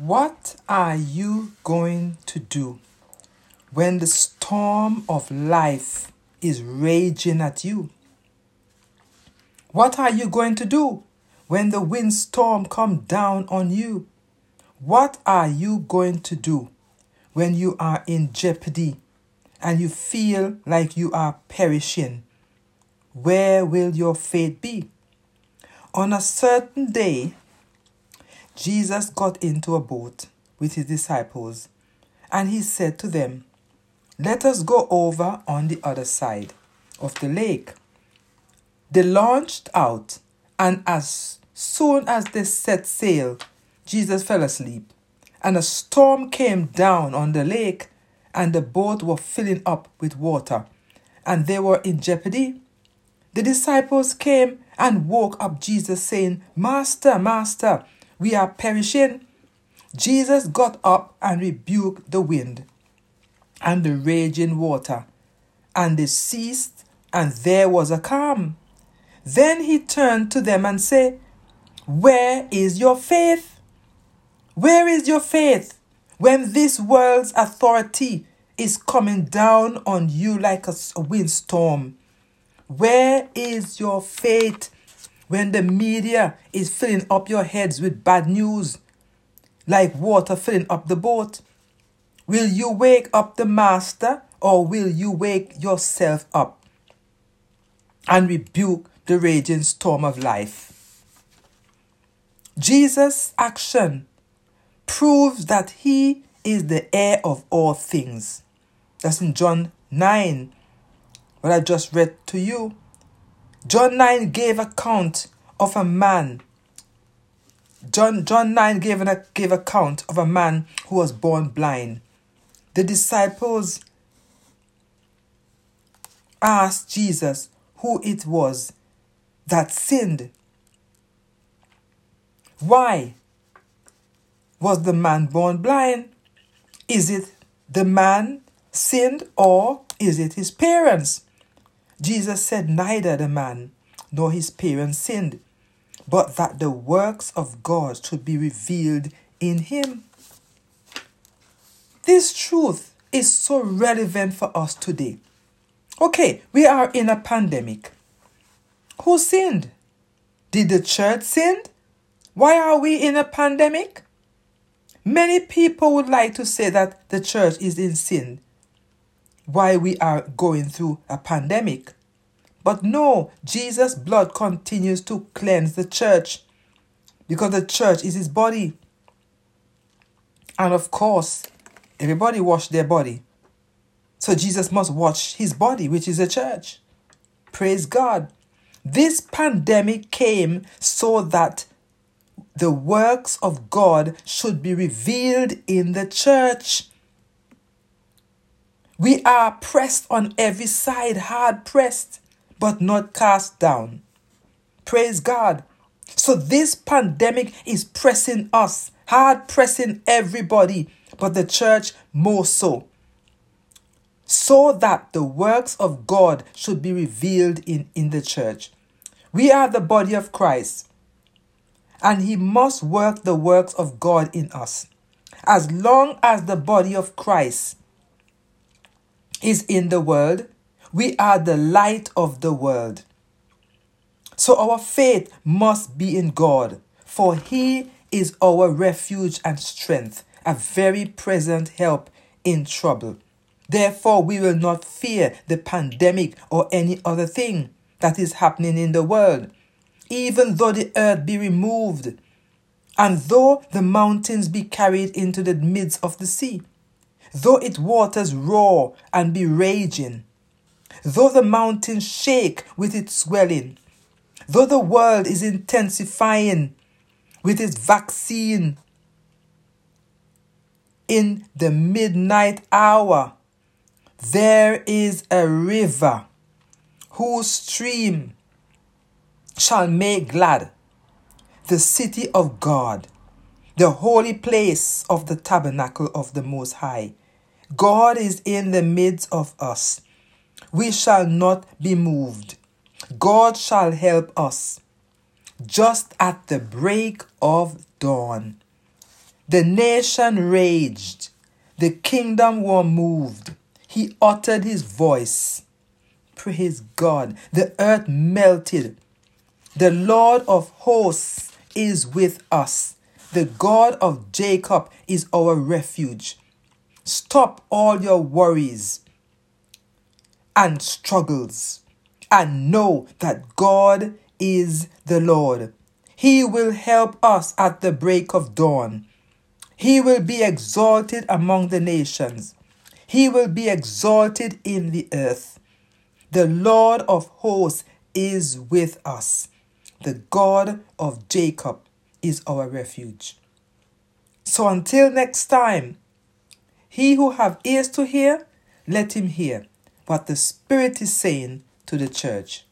What are you going to do when the storm of life is raging at you? What are you going to do when the windstorm come down on you? What are you going to do when you are in jeopardy and you feel like you are perishing? Where will your faith be? On a certain day, Jesus got into a boat with his disciples, and he said to them, Let us go over on the other side of the lake. They launched out, and as soon as they set sail, Jesus fell asleep, and a storm came down on the lake, and the boat was filling up with water, and they were in jeopardy. The disciples came and woke up Jesus, saying, Master, Master, we are perishing. Jesus got up and rebuked the wind and the raging water, and they ceased, and there was a calm. Then he turned to them and said, Where is your faith? Where is your faith when this world's authority is coming down on you like a windstorm? Where is your faith when the media is filling up your heads with bad news, like water filling up the boat? Will you wake up the master or will you wake yourself up and rebuke the raging storm of life? Jesus' action proves that he is the heir of all things. That's in John 9, what I just read to you. John 9 gave account of a man. John, John 9 gave, an, gave account of a man who was born blind. The disciples asked Jesus who it was that sinned. Why was the man born blind? Is it the man sinned or is it his parents? Jesus said, Neither the man nor his parents sinned, but that the works of God should be revealed in him. This truth is so relevant for us today. Okay, we are in a pandemic. Who sinned? Did the church sin? Why are we in a pandemic? Many people would like to say that the church is in sin why we are going through a pandemic. But no, Jesus' blood continues to cleanse the church because the church is his body. And of course, everybody wash their body. So Jesus must wash his body, which is the church. Praise God. This pandemic came so that the works of God should be revealed in the church. We are pressed on every side, hard pressed, but not cast down. Praise God. So this pandemic is pressing us, hard pressing everybody, but the church more so. So that the works of God should be revealed in, in the church. We are the body of Christ, and He must work the works of God in us. As long as the body of Christ is in the world, we are the light of the world. So our faith must be in God, for He is our refuge and strength, a very present help in trouble. Therefore, we will not fear the pandemic or any other thing that is happening in the world, even though the earth be removed, and though the mountains be carried into the midst of the sea though its waters roar and be raging, though the mountains shake with its swelling, though the world is intensifying with its vaccine in the midnight hour, there is a river whose stream shall make glad the city of God, the holy place of the tabernacle of the Most High. God is in the midst of us. We shall not be moved. God shall help us just at the break of dawn. The nation raged. The kingdom were moved. He uttered his voice. Praise God. The earth melted. The Lord of hosts is with us. The God of Jacob is our refuge. Stop all your worries and struggles and know that God is the Lord. He will help us at the break of dawn. He will be exalted among the nations. He will be exalted in the earth. The Lord of hosts is with us. The God of Jacob is our refuge. So until next time, he who have ears to hear, let him hear what the Spirit is saying to the church.